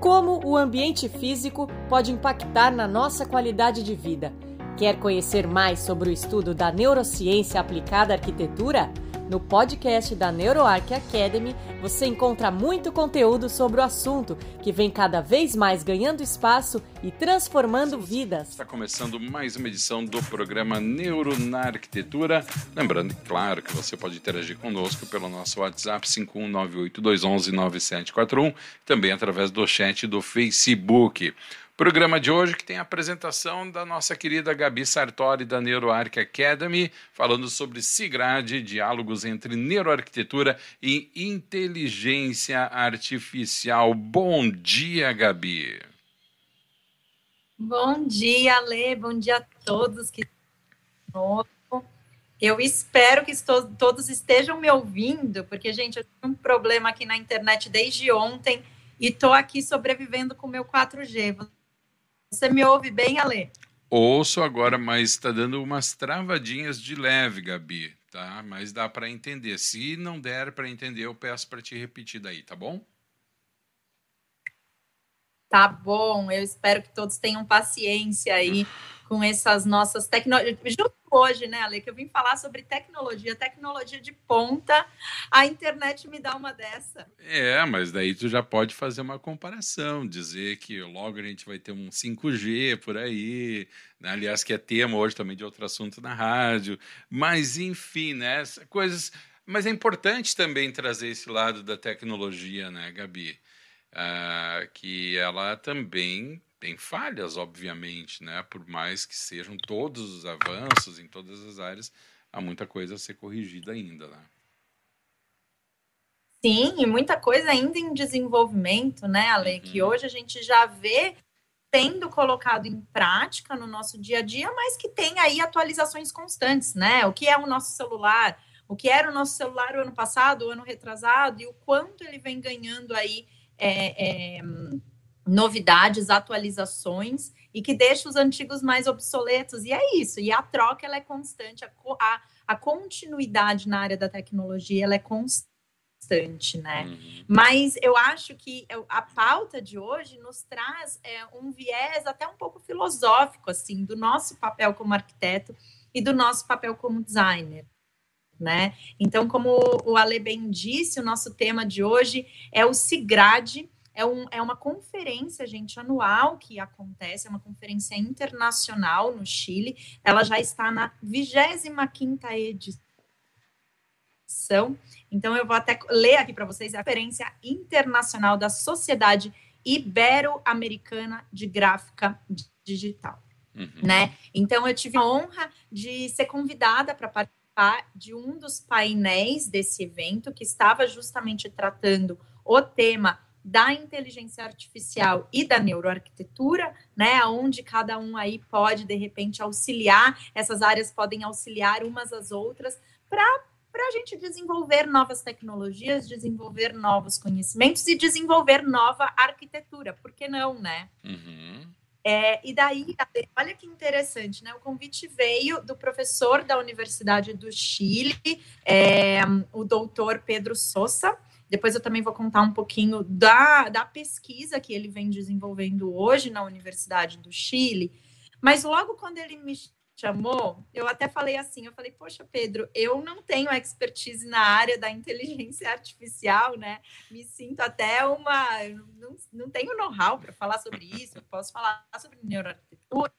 Como o ambiente físico pode impactar na nossa qualidade de vida? Quer conhecer mais sobre o estudo da neurociência aplicada à arquitetura? No podcast da NeuroArc Academy, você encontra muito conteúdo sobre o assunto, que vem cada vez mais ganhando espaço e transformando vidas. Está começando mais uma edição do programa Neuro na Arquitetura. Lembrando, claro, que você pode interagir conosco pelo nosso WhatsApp 51982119741, também através do chat do Facebook. Programa de hoje que tem a apresentação da nossa querida Gabi Sartori da NeuroArc Academy, falando sobre SIGRAD, diálogos entre neuroarquitetura e inteligência artificial. Bom dia, Gabi. Bom dia, Lê. Bom dia a todos que estão eu espero que estou, todos estejam me ouvindo, porque, gente, eu tenho um problema aqui na internet desde ontem e estou aqui sobrevivendo com o meu 4G. Você me ouve bem, Ale? Ouço agora, mas está dando umas travadinhas de leve, Gabi, tá? Mas dá para entender. Se não der para entender, eu peço para te repetir daí, tá bom? Tá bom. Eu espero que todos tenham paciência aí com essas nossas tecnologias. Junto hoje, né, Ale, que eu vim falar sobre tecnologia, tecnologia de ponta, a internet me dá uma dessa. É, mas daí tu já pode fazer uma comparação, dizer que logo a gente vai ter um 5G por aí, né? aliás, que é tema hoje também de outro assunto na rádio, mas enfim, né, coisas... Mas é importante também trazer esse lado da tecnologia, né, Gabi? Uh, que ela também tem falhas, obviamente, né? Por mais que sejam todos os avanços em todas as áreas, há muita coisa a ser corrigida ainda, né? Sim, e muita coisa ainda em desenvolvimento, né, Ale? Uhum. Que hoje a gente já vê sendo colocado em prática no nosso dia a dia, mas que tem aí atualizações constantes, né? O que é o nosso celular, o que era o nosso celular o ano passado, o ano retrasado, e o quanto ele vem ganhando aí é, é, novidades, atualizações e que deixa os antigos mais obsoletos. E é isso. E a troca ela é constante, a, a, a continuidade na área da tecnologia ela é constante, né? Uhum. Mas eu acho que a pauta de hoje nos traz é, um viés até um pouco filosófico, assim, do nosso papel como arquiteto e do nosso papel como designer. Né? Então, como o Ale bem disse, o nosso tema de hoje é o SIGRAD, é, um, é uma conferência, gente, anual que acontece, é uma conferência internacional no Chile. Ela já está na 25 edição. Então, eu vou até ler aqui para vocês a Conferência Internacional da Sociedade Ibero-Americana de Gráfica Digital. Uhum. Né? Então, eu tive a honra de ser convidada para participar de um dos painéis desse evento, que estava justamente tratando o tema da inteligência artificial e da neuroarquitetura, né, onde cada um aí pode de repente auxiliar, essas áreas podem auxiliar umas às outras para para a gente desenvolver novas tecnologias, desenvolver novos conhecimentos e desenvolver nova arquitetura, por que não, né? Uhum. É, e daí, olha que interessante, né? O convite veio do professor da Universidade do Chile, é, o doutor Pedro Sousa, depois eu também vou contar um pouquinho da, da pesquisa que ele vem desenvolvendo hoje na Universidade do Chile. Mas logo quando ele me chamou, eu até falei assim, eu falei, poxa, Pedro, eu não tenho expertise na área da inteligência artificial, né? Me sinto até uma... Não, não tenho know-how para falar sobre isso, posso falar sobre neuroarquitetura,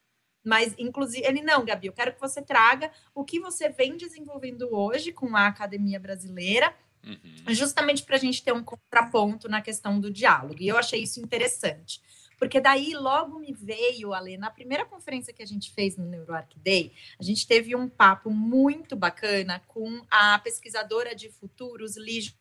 mas, inclusive, ele não, Gabi, eu quero que você traga o que você vem desenvolvendo hoje com a Academia Brasileira Uhum. Justamente para a gente ter um contraponto na questão do diálogo. E eu achei isso interessante. Porque daí logo me veio, Ale, na primeira conferência que a gente fez no NeuroArc Day, a gente teve um papo muito bacana com a pesquisadora de futuros, Lígia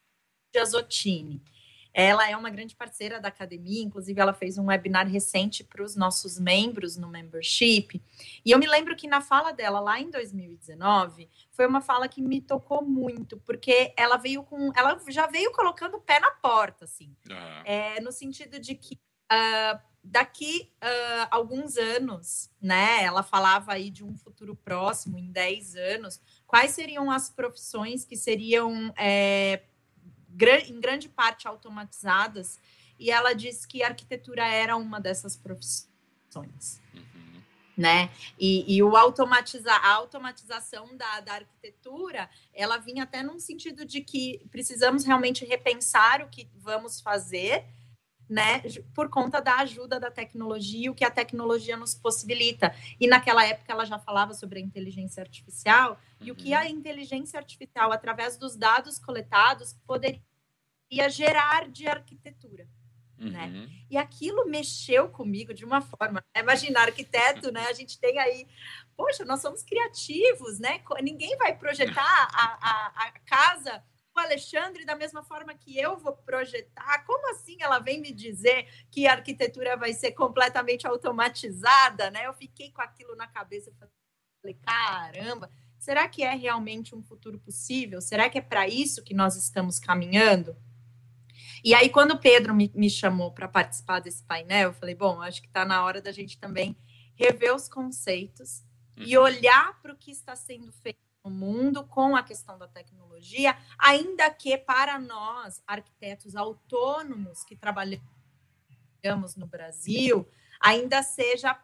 Zottini. Ela é uma grande parceira da academia, inclusive ela fez um webinar recente para os nossos membros no membership. E eu me lembro que na fala dela lá em 2019 foi uma fala que me tocou muito, porque ela veio com, ela já veio colocando o pé na porta, assim, é, no sentido de que uh, daqui uh, alguns anos, né? Ela falava aí de um futuro próximo, em 10 anos, quais seriam as profissões que seriam é, em grande parte automatizadas e ela disse que a arquitetura era uma dessas profissões. Uhum. Né? E, e, o automatizar, a automatização da, da arquitetura, ela vinha até num sentido de que precisamos realmente repensar o que vamos fazer, né, por conta da ajuda da tecnologia, o que a tecnologia nos possibilita. E naquela época ela já falava sobre a inteligência artificial uhum. e o que a uhum. inteligência artificial, através dos dados coletados, poderia gerar de arquitetura. Né? Uhum. Né? E aquilo mexeu comigo de uma forma. Né? Imagina, arquiteto, né? A gente tem aí, poxa, nós somos criativos, né? Ninguém vai projetar a, a, a casa o Alexandre da mesma forma que eu vou projetar? Como assim ela vem me dizer que a arquitetura vai ser completamente automatizada, né? Eu fiquei com aquilo na cabeça, falei, caramba, será que é realmente um futuro possível? Será que é para isso que nós estamos caminhando? E aí, quando o Pedro me, me chamou para participar desse painel, eu falei, bom, acho que está na hora da gente também rever os conceitos e uhum. olhar para o que está sendo feito no mundo com a questão da tecnologia, ainda que para nós, arquitetos autônomos que trabalhamos no Brasil, ainda seja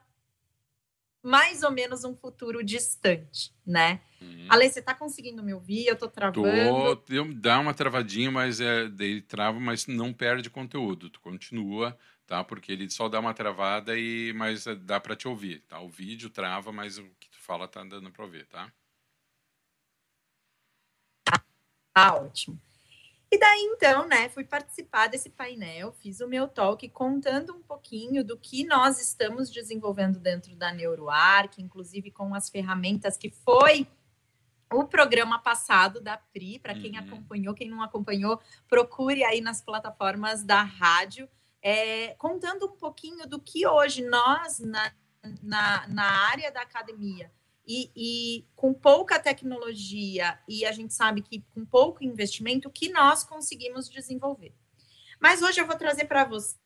mais ou menos um futuro distante, né? Hum. Ale, você está conseguindo me ouvir? Eu estou travando. Tô, dá uma travadinha, mas é, daí trava, mas não perde conteúdo. Tu continua, tá? Porque ele só dá uma travada e mas é, dá para te ouvir, tá? O vídeo trava, mas o que tu fala tá dando para ouvir, tá? Ah, ótimo. E daí, então, né, fui participar desse painel, fiz o meu talk contando um pouquinho do que nós estamos desenvolvendo dentro da NeuroArc, inclusive com as ferramentas que foi o programa passado da PRI, para quem uhum. acompanhou, quem não acompanhou, procure aí nas plataformas da rádio, é, contando um pouquinho do que hoje nós, na, na, na área da academia, e, e, com pouca tecnologia e a gente sabe que com pouco investimento, que nós conseguimos desenvolver. Mas hoje eu vou trazer para vocês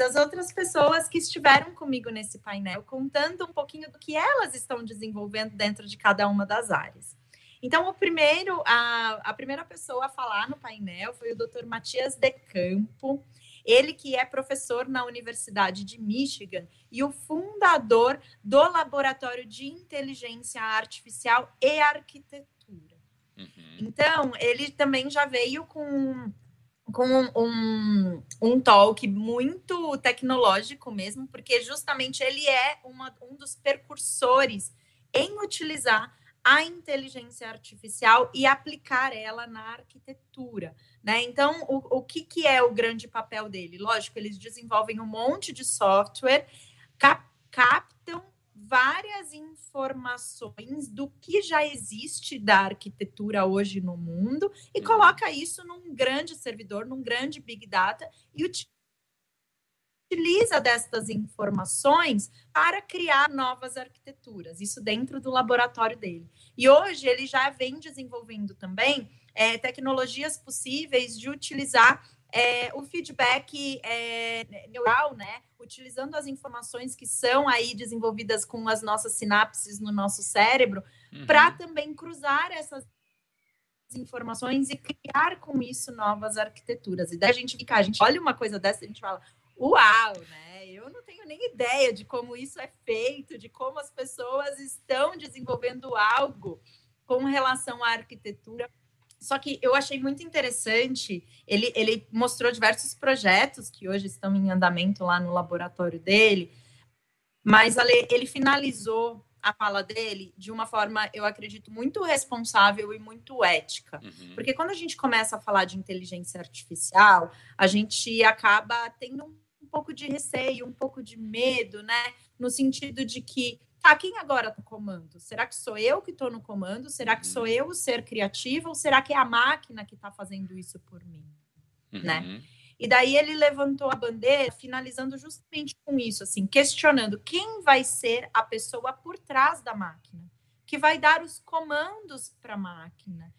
as outras pessoas que estiveram comigo nesse painel, contando um pouquinho do que elas estão desenvolvendo dentro de cada uma das áreas. Então, o primeiro, a, a primeira pessoa a falar no painel foi o Dr. Matias De Campo. Ele que é professor na Universidade de Michigan e o fundador do Laboratório de Inteligência Artificial e Arquitetura. Uhum. Então, ele também já veio com com um, um talk muito tecnológico mesmo, porque justamente ele é uma, um dos percursores em utilizar a inteligência artificial e aplicar ela na arquitetura. Né? Então, o, o que, que é o grande papel dele? Lógico, eles desenvolvem um monte de software, cap, captam várias informações do que já existe da arquitetura hoje no mundo e uhum. coloca isso num grande servidor, num grande big data e utiliza destas informações para criar novas arquiteturas, isso dentro do laboratório dele. E hoje ele já vem desenvolvendo também é, tecnologias possíveis de utilizar é, o feedback é, neural, né? Utilizando as informações que são aí desenvolvidas com as nossas sinapses no nosso cérebro, uhum. para também cruzar essas informações e criar com isso novas arquiteturas. E daí a gente fica, a gente olha uma coisa dessa e a gente fala, uau, né? Eu não tenho nem ideia de como isso é feito, de como as pessoas estão desenvolvendo algo com relação à arquitetura só que eu achei muito interessante, ele, ele mostrou diversos projetos que hoje estão em andamento lá no laboratório dele, mas ele finalizou a fala dele de uma forma, eu acredito, muito responsável e muito ética. Uhum. Porque quando a gente começa a falar de inteligência artificial, a gente acaba tendo um pouco de receio, um pouco de medo, né? No sentido de que tá, quem agora está comando? Será que sou eu que estou no comando? Será que sou uhum. eu o ser criativo? Ou será que é a máquina que está fazendo isso por mim? Uhum. Né? E daí ele levantou a bandeira, finalizando justamente com isso, assim, questionando quem vai ser a pessoa por trás da máquina, que vai dar os comandos para a máquina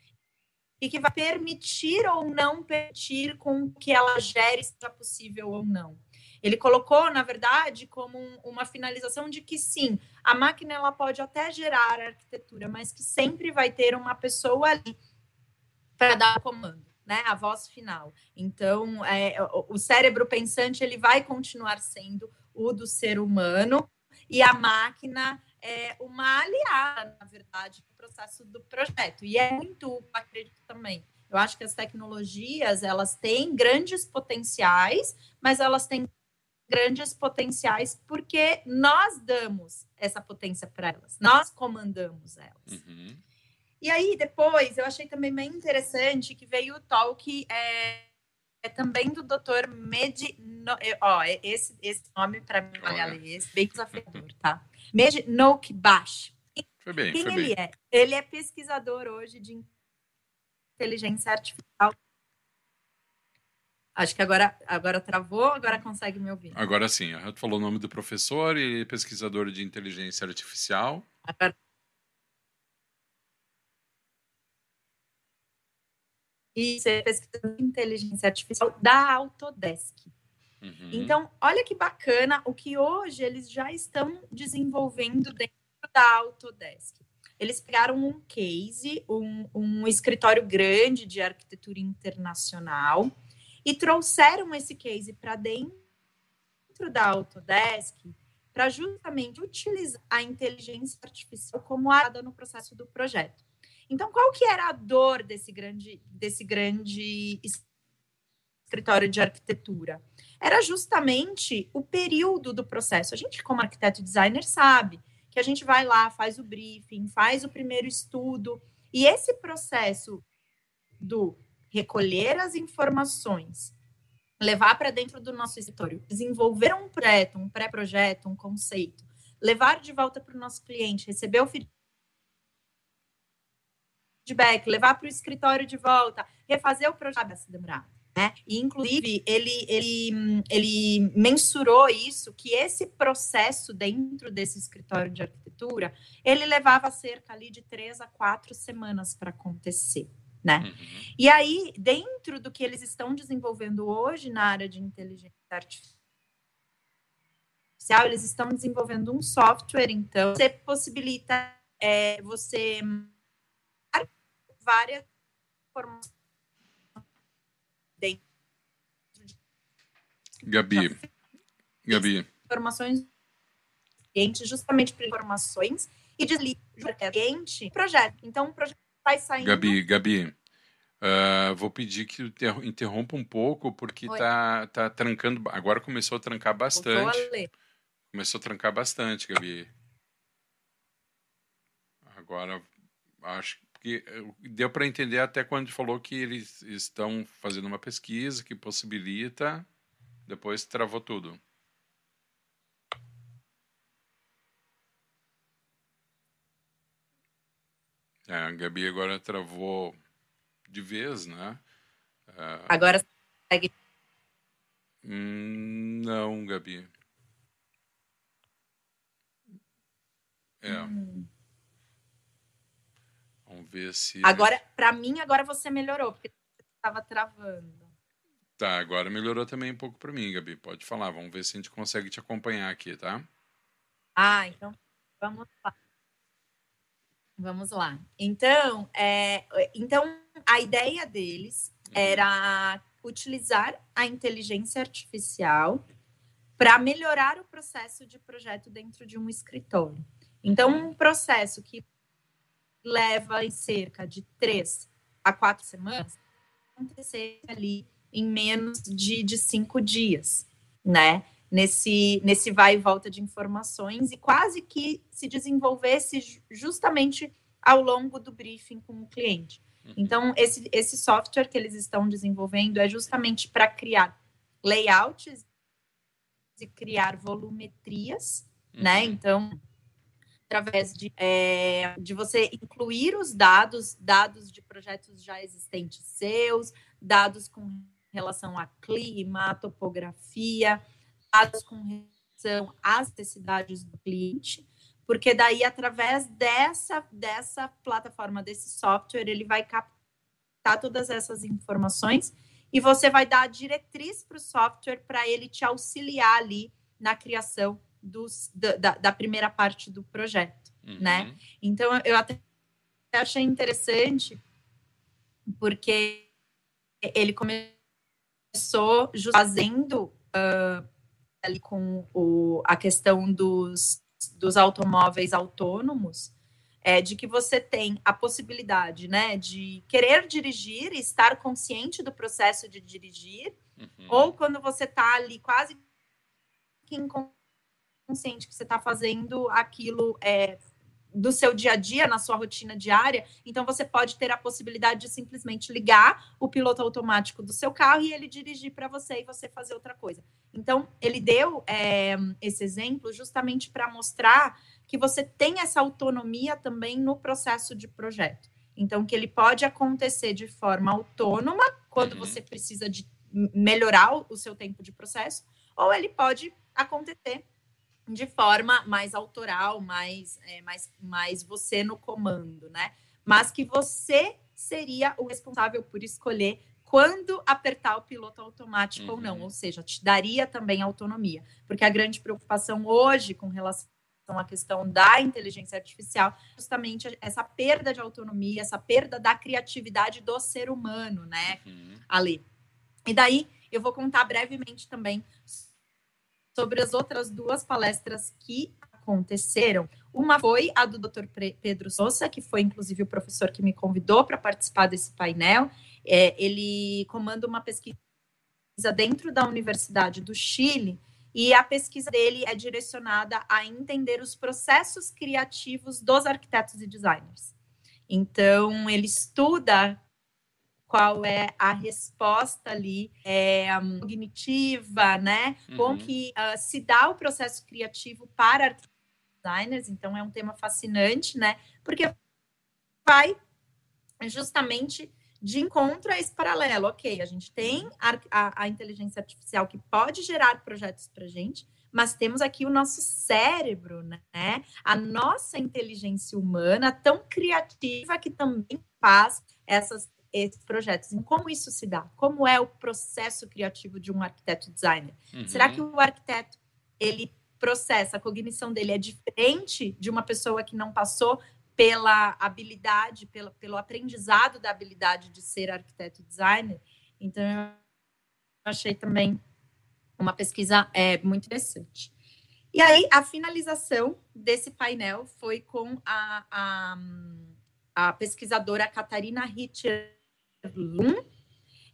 e que vai permitir ou não permitir com que ela gere seja possível ou não. Ele colocou, na verdade, como um, uma finalização de que sim, a máquina ela pode até gerar arquitetura, mas que sempre vai ter uma pessoa ali para dar o comando. né, a voz final. Então, é, o cérebro pensante ele vai continuar sendo o do ser humano e a máquina é uma aliada, na verdade, no processo do projeto. E é muito, acredito também. Eu acho que as tecnologias elas têm grandes potenciais, mas elas têm grandes potenciais porque nós damos essa potência para elas, nós comandamos elas. Uhum. E aí, depois, eu achei também bem interessante que veio o talk é, é também do Dr. Med... No, é, ó, é esse, esse nome, para mim, olha, esse bem desafiador, tá? Med Bash. Foi bem, Quem foi ele bem. é? Ele é pesquisador hoje de inteligência artificial. Acho que agora, agora travou, agora consegue me ouvir. Agora sim. Tu falou o nome do professor e pesquisador de inteligência artificial. Agora e ser pesquisador de inteligência artificial da Autodesk. Uhum. Então, olha que bacana o que hoje eles já estão desenvolvendo dentro da Autodesk. Eles pegaram um case, um, um escritório grande de arquitetura internacional, e trouxeram esse case para dentro da Autodesk para justamente utilizar a inteligência artificial como arada no processo do projeto. Então, qual que era a dor desse grande, desse grande escritório de arquitetura? Era justamente o período do processo. A gente, como arquiteto e designer, sabe que a gente vai lá, faz o briefing, faz o primeiro estudo, e esse processo do recolher as informações, levar para dentro do nosso escritório, desenvolver um projeto, um pré-projeto, um conceito, levar de volta para o nosso cliente, receber o feedback levar para o escritório de volta, refazer o projeto se demorar. Né? E, inclusive, ele, ele, ele mensurou isso, que esse processo dentro desse escritório de arquitetura, ele levava cerca ali de três a quatro semanas para acontecer, né? Uhum. E aí, dentro do que eles estão desenvolvendo hoje na área de inteligência artificial, eles estão desenvolvendo um software, então, que possibilita é, você várias informações dentro de... Gabi, Gabi. Informações justamente para informações e desliga o cliente projeto. Então, o projeto vai saindo... Gabi, Gabi, uh, vou pedir que interrompa um pouco, porque tá, tá trancando... Agora começou a trancar bastante. Começou a trancar bastante, Gabi. Agora, acho porque eh, deu para entender até quando falou que eles estão fazendo uma pesquisa que possibilita, depois travou tudo. É, a Gabi agora travou de vez, né? Uh, agora segue. Hum, não, Gabi. É. Hum. Vamos ver se. Agora, para mim, agora você melhorou, porque estava travando. Tá, agora melhorou também um pouco para mim, Gabi. Pode falar. Vamos ver se a gente consegue te acompanhar aqui, tá? Ah, então vamos lá. Vamos lá. Então, é, então a ideia deles uhum. era utilizar a inteligência artificial para melhorar o processo de projeto dentro de um escritório. Então, um processo que leva em cerca de três a quatro semanas, acontecer ali em menos de, de cinco dias, né? Nesse, nesse vai e volta de informações e quase que se desenvolvesse justamente ao longo do briefing com o cliente. Uhum. Então, esse, esse software que eles estão desenvolvendo é justamente para criar layouts e criar volumetrias, né? uhum. né? Então, através de, é, de você incluir os dados, dados de projetos já existentes seus, dados com relação a clima, topografia, dados com relação às necessidades do cliente, porque daí, através dessa, dessa plataforma, desse software, ele vai captar todas essas informações e você vai dar a diretriz para o software para ele te auxiliar ali na criação dos, da, da primeira parte do projeto, uhum. né? Então, eu até achei interessante, porque ele começou fazendo uh, ali com o, a questão dos, dos automóveis autônomos, é, de que você tem a possibilidade, né, de querer dirigir e estar consciente do processo de dirigir, uhum. ou quando você está ali quase que inconsciente que você está fazendo aquilo é, do seu dia a dia, na sua rotina diária, então você pode ter a possibilidade de simplesmente ligar o piloto automático do seu carro e ele dirigir para você e você fazer outra coisa. Então, ele deu é, esse exemplo justamente para mostrar que você tem essa autonomia também no processo de projeto. Então, que ele pode acontecer de forma autônoma, quando uhum. você precisa de melhorar o seu tempo de processo, ou ele pode acontecer de forma mais autoral, mais, é, mais, mais você no comando, né? Mas que você seria o responsável por escolher quando apertar o piloto automático uhum. ou não, uhum. ou seja, te daria também autonomia, porque a grande preocupação hoje com relação à questão da inteligência artificial, justamente essa perda de autonomia, essa perda da criatividade do ser humano, né, uhum. Ali. E daí eu vou contar brevemente também sobre as outras duas palestras que aconteceram. Uma foi a do Dr. Pedro Souza, que foi inclusive o professor que me convidou para participar desse painel. É, ele comanda uma pesquisa dentro da Universidade do Chile e a pesquisa dele é direcionada a entender os processos criativos dos arquitetos e designers. Então, ele estuda qual é a resposta ali é, cognitiva, né? Uhum. Como que uh, se dá o processo criativo para designers. Então, é um tema fascinante, né? Porque vai justamente de encontro a esse paralelo. Ok, a gente tem a, a, a inteligência artificial que pode gerar projetos para gente, mas temos aqui o nosso cérebro, né? A nossa inteligência humana tão criativa que também faz essas esses projetos. Em como isso se dá? Como é o processo criativo de um arquiteto designer? Uhum. Será que o arquiteto ele processa, a cognição dele é diferente de uma pessoa que não passou pela habilidade, pela, pelo aprendizado da habilidade de ser arquiteto designer? Então, eu achei também uma pesquisa é, muito interessante. E aí, a finalização desse painel foi com a, a, a pesquisadora Catarina Hitcher Lum,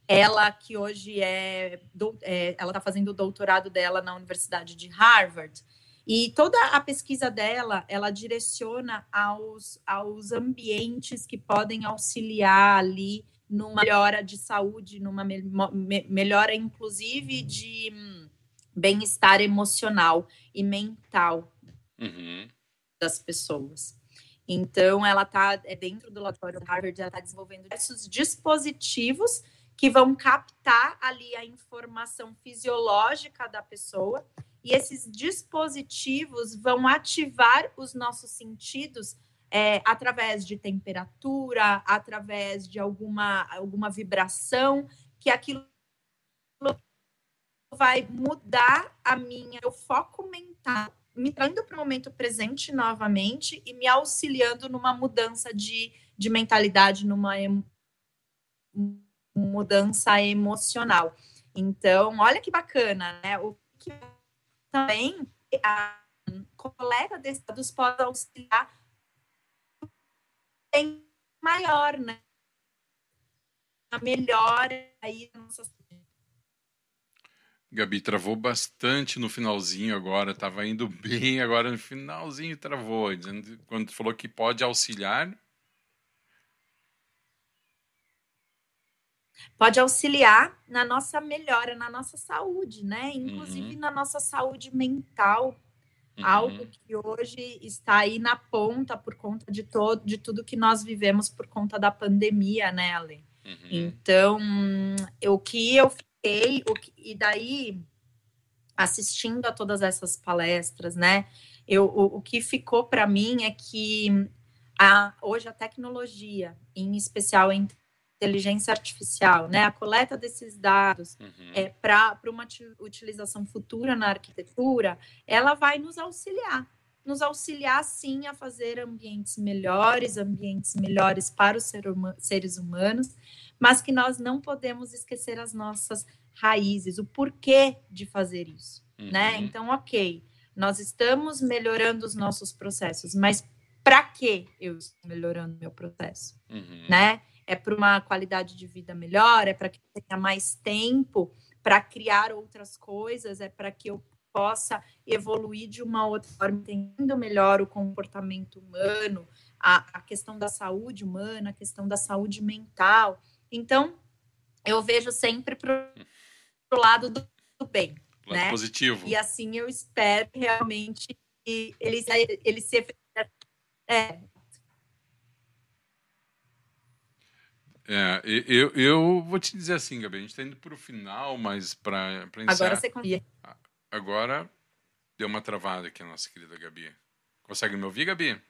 ela que hoje é, é ela está fazendo o doutorado dela na Universidade de Harvard. E toda a pesquisa dela, ela direciona aos, aos ambientes que podem auxiliar ali numa melhora de saúde, numa me, me, melhora, inclusive, de hum, bem-estar emocional e mental uhum. das pessoas. Então, ela está é, dentro do laboratório Harvard, ela está desenvolvendo diversos dispositivos que vão captar ali a informação fisiológica da pessoa. E esses dispositivos vão ativar os nossos sentidos é, através de temperatura, através de alguma, alguma vibração, que aquilo vai mudar a minha, o foco mental me traindo para o momento presente novamente e me auxiliando numa mudança de, de mentalidade, numa em, mudança emocional. Então, olha que bacana, né? O que também a coleta desses dados pode auxiliar em maior, né? A melhora aí da nossa Gabi, travou bastante no finalzinho agora, estava indo bem, agora no finalzinho travou, dizendo, quando falou que pode auxiliar. Pode auxiliar na nossa melhora, na nossa saúde, né? Inclusive uhum. na nossa saúde mental, uhum. algo que hoje está aí na ponta por conta de todo, de tudo que nós vivemos por conta da pandemia, né, Ale? Uhum. Então, o que eu fiquei, o que, e daí, assistindo a todas essas palestras, né, eu, o, o que ficou para mim é que a, hoje a tecnologia, em especial a inteligência artificial, né, a coleta desses dados uhum. é, para uma utilização futura na arquitetura, ela vai nos auxiliar nos auxiliar sim a fazer ambientes melhores, ambientes melhores para os ser huma seres humanos, mas que nós não podemos esquecer as nossas raízes, o porquê de fazer isso, né? uhum. né? Então, ok, nós estamos melhorando os nossos processos, mas para que eu estou melhorando meu processo, uhum. né? É para uma qualidade de vida melhor, é para que eu tenha mais tempo para criar outras coisas, é para que eu possa evoluir de uma outra forma, entendendo melhor o comportamento humano, a, a questão da saúde humana, a questão da saúde mental. Então, eu vejo sempre para o lado do, do bem. Lado né? positivo. E assim eu espero realmente que ele, ele se. É, É, eu, eu vou te dizer assim, Gabi, a gente está indo para o final, mas para iniciar... Agora você confia. Agora deu uma travada aqui nossa querida Gabi. Consegue me ouvir, Gabi?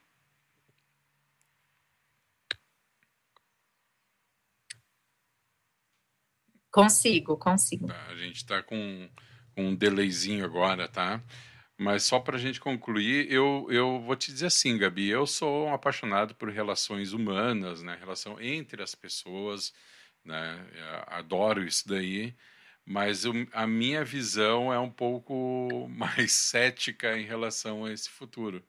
Consigo, consigo. Tá, a gente está com, com um delayzinho agora, tá? Mas só para a gente concluir, eu, eu vou te dizer assim, Gabi, eu sou um apaixonado por relações humanas, né? Relação entre as pessoas, né? Adoro isso daí mas a minha visão é um pouco mais cética em relação a esse futuro.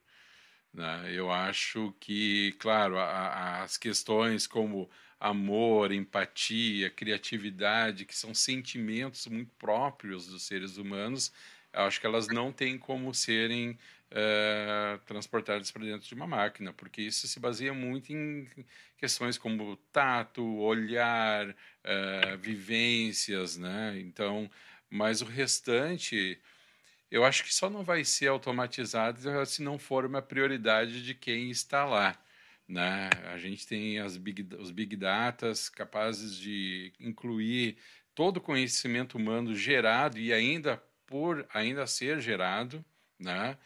Né? Eu acho que, claro, a, a, as questões como amor, empatia, criatividade, que são sentimentos muito próprios dos seres humanos, acho que elas não têm como serem uh, transportadas para dentro de uma máquina, porque isso se baseia muito em questões como tato, olhar, uh, vivências, né? Então, mas o restante, eu acho que só não vai ser automatizado se não for uma prioridade de quem está lá. Né? A gente tem as big, os big datas capazes de incluir todo o conhecimento humano gerado e ainda por ainda ser gerado, né?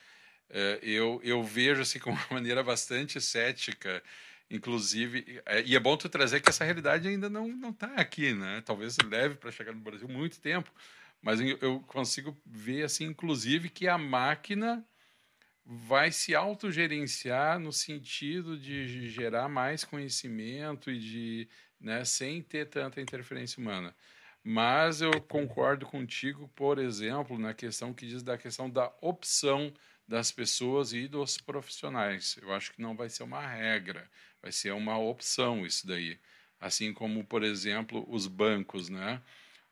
É, eu, eu vejo assim com uma maneira bastante cética, inclusive, é, e é bom tu trazer que essa realidade ainda não não está aqui, né? Talvez leve para chegar no Brasil muito tempo, mas eu consigo ver assim, inclusive, que a máquina vai se autogerenciar no sentido de gerar mais conhecimento e de, né, sem ter tanta interferência humana. Mas eu concordo contigo, por exemplo, na questão que diz da questão da opção das pessoas e dos profissionais. Eu acho que não vai ser uma regra, vai ser uma opção isso daí. Assim como, por exemplo, os bancos, né?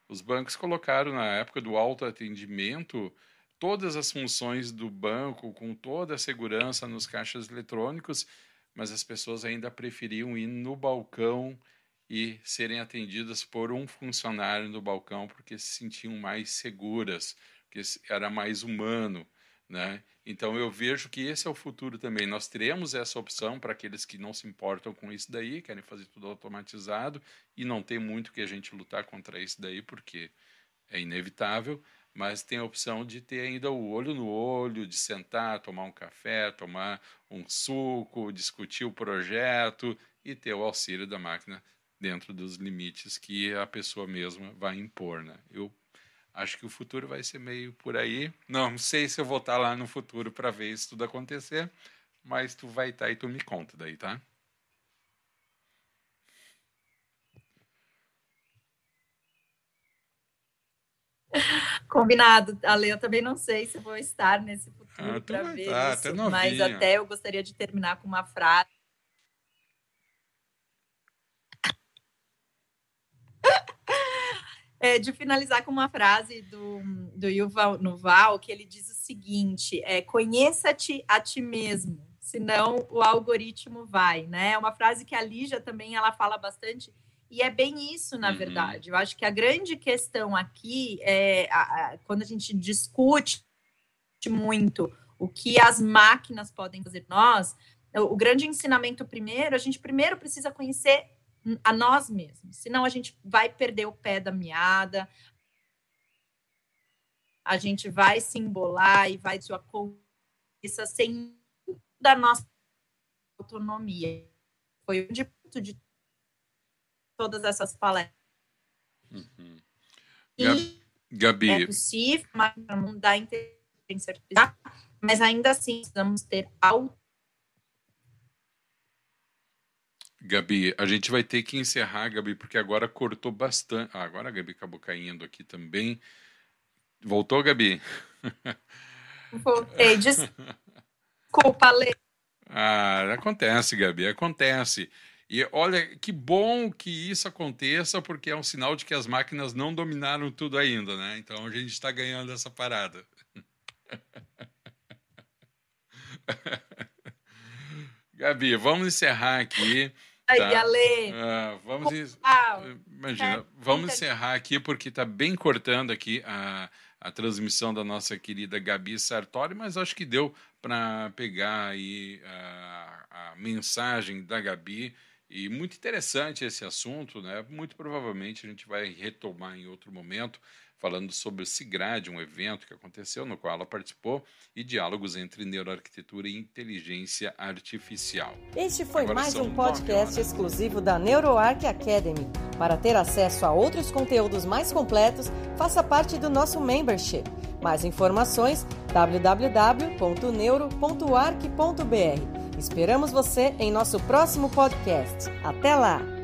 Os bancos colocaram na época do autoatendimento todas as funções do banco com toda a segurança nos caixas eletrônicos, mas as pessoas ainda preferiam ir no balcão e serem atendidas por um funcionário no balcão porque se sentiam mais seguras, porque era mais humano, né? Então eu vejo que esse é o futuro também. Nós teremos essa opção para aqueles que não se importam com isso daí, querem fazer tudo automatizado e não tem muito que a gente lutar contra isso daí porque é inevitável, mas tem a opção de ter ainda o olho no olho, de sentar, tomar um café, tomar um suco, discutir o projeto e ter o auxílio da máquina dentro dos limites que a pessoa mesma vai impor, né? Eu Acho que o futuro vai ser meio por aí. Não, não sei se eu vou estar lá no futuro para ver isso tudo acontecer, mas tu vai estar e tu me conta daí, tá? Combinado, Ale. Eu também não sei se vou estar nesse futuro ah, para ver tá, isso, até mas até eu gostaria de terminar com uma frase é, de finalizar com uma frase do, do Yuval Noval, que ele diz o seguinte: é, conheça-te a ti mesmo, senão o algoritmo vai, né? É uma frase que a Lígia também ela fala bastante, e é bem isso, na uhum. verdade. Eu acho que a grande questão aqui é a, a, quando a gente discute muito o que as máquinas podem fazer nós, o, o grande ensinamento primeiro, a gente primeiro precisa conhecer a nós mesmos, senão a gente vai perder o pé da meada, a gente vai se embolar e vai sua cabeça sem da nossa autonomia. Foi o ponto de todas essas palestras. Uhum. Gabi. É possível, mas não dá inteligência artificial mas ainda assim precisamos ter alto. Gabi, a gente vai ter que encerrar, Gabi, porque agora cortou bastante. Ah, agora a Gabi acabou caindo aqui também. Voltou, Gabi? Voltei. Desculpa, Lê. Ah, acontece, Gabi, acontece. E olha, que bom que isso aconteça, porque é um sinal de que as máquinas não dominaram tudo ainda, né? Então a gente está ganhando essa parada. Gabi, vamos encerrar aqui. Tá? Ai, Ale. Ah, vamos, ah, imagina, vamos encerrar aqui porque está bem cortando aqui a, a transmissão da nossa querida Gabi Sartori, mas acho que deu para pegar aí a, a mensagem da Gabi e muito interessante esse assunto, né? Muito provavelmente a gente vai retomar em outro momento, falando sobre o SIGRAD, um evento que aconteceu no qual ela participou, e diálogos entre neuroarquitetura e inteligência artificial. Este foi Agora mais um podcast exclusivo da NeuroArc Academy. Para ter acesso a outros conteúdos mais completos, faça parte do nosso membership. Mais informações www.neuro.arc.br. Esperamos você em nosso próximo podcast. Até lá!